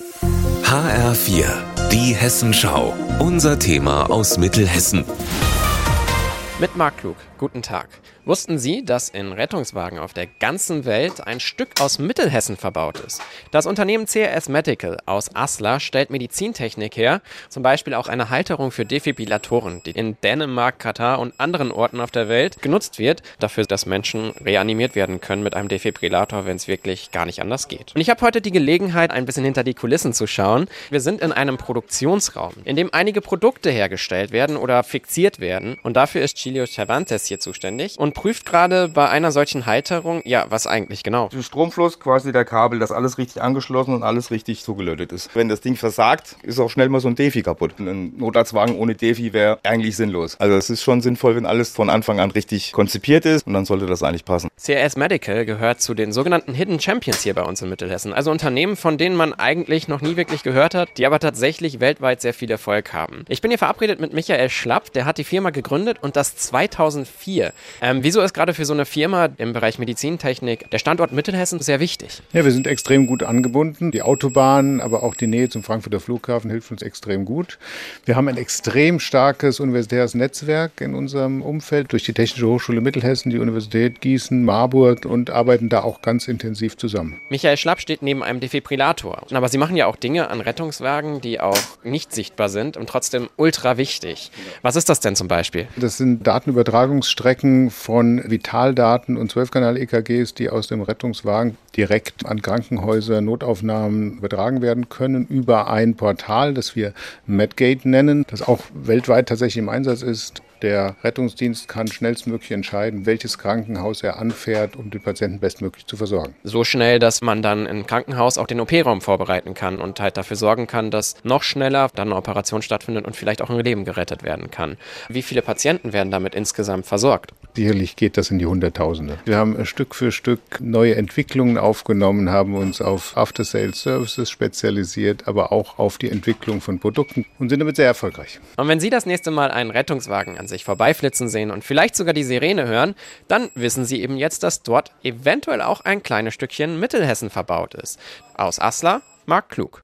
HR4, die Hessenschau. Unser Thema aus Mittelhessen. Mit Marc Klug, guten Tag. Wussten Sie, dass in Rettungswagen auf der ganzen Welt ein Stück aus Mittelhessen verbaut ist? Das Unternehmen CRS Medical aus Asla stellt Medizintechnik her, zum Beispiel auch eine Halterung für Defibrillatoren, die in Dänemark, Katar und anderen Orten auf der Welt genutzt wird, dafür, dass Menschen reanimiert werden können mit einem Defibrillator, wenn es wirklich gar nicht anders geht. Und ich habe heute die Gelegenheit, ein bisschen hinter die Kulissen zu schauen. Wir sind in einem Produktionsraum, in dem einige Produkte hergestellt werden oder fixiert werden und dafür ist Chilio Cervantes hier zuständig und prüft gerade bei einer solchen Halterung, ja, was eigentlich genau? Der Stromfluss, quasi der Kabel, dass alles richtig angeschlossen und alles richtig zugelötet ist. Wenn das Ding versagt, ist auch schnell mal so ein Defi kaputt. Ein Notarztwagen ohne Defi wäre eigentlich sinnlos. Also es ist schon sinnvoll, wenn alles von Anfang an richtig konzipiert ist und dann sollte das eigentlich passen. CRS Medical gehört zu den sogenannten Hidden Champions hier bei uns in Mittelhessen. Also Unternehmen, von denen man eigentlich noch nie wirklich gehört hat, die aber tatsächlich weltweit sehr viel Erfolg haben. Ich bin hier verabredet mit Michael Schlapp, der hat die Firma gegründet und das 2004. Ähm, wieso ist gerade für so eine Firma im Bereich Medizintechnik der Standort Mittelhessen sehr wichtig? Ja, wir sind extrem gut angebunden. Die Autobahn, aber auch die Nähe zum Frankfurter Flughafen hilft uns extrem gut. Wir haben ein extrem starkes universitäres Netzwerk in unserem Umfeld durch die Technische Hochschule Mittelhessen, die Universität Gießen, Marburg und arbeiten da auch ganz intensiv zusammen. Michael Schlapp steht neben einem Defibrillator. Aber Sie machen ja auch Dinge an Rettungswagen, die auch nicht sichtbar sind und trotzdem ultra wichtig. Was ist das denn zum Beispiel? Das sind Datenübertragungsstrecken von Vitaldaten und 12-Kanal-EKGs, die aus dem Rettungswagen direkt an Krankenhäuser, Notaufnahmen übertragen werden können über ein Portal, das wir Medgate nennen, das auch weltweit tatsächlich im Einsatz ist. Der Rettungsdienst kann schnellstmöglich entscheiden, welches Krankenhaus er anfährt, um den Patienten bestmöglich zu versorgen. So schnell, dass man dann im Krankenhaus auch den OP-Raum vorbereiten kann und halt dafür sorgen kann, dass noch schneller dann eine Operation stattfindet und vielleicht auch ein Leben gerettet werden kann. Wie viele Patienten werden damit insgesamt versorgt? Sicherlich geht das in die Hunderttausende. Wir haben Stück für Stück neue Entwicklungen aufgenommen, haben uns auf After-Sales-Services spezialisiert, aber auch auf die Entwicklung von Produkten und sind damit sehr erfolgreich. Und wenn Sie das nächste Mal einen Rettungswagen an sich vorbeiflitzen sehen und vielleicht sogar die Sirene hören, dann wissen Sie eben jetzt, dass dort eventuell auch ein kleines Stückchen Mittelhessen verbaut ist. Aus Asla, Marc Klug.